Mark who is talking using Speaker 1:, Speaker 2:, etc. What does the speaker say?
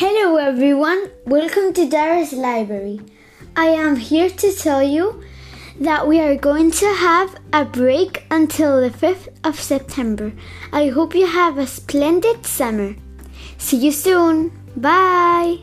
Speaker 1: Hello everyone, welcome to Dara's Library. I am here to tell you that we are going to have a break until the 5th of September. I hope you have a splendid summer. See you soon. Bye.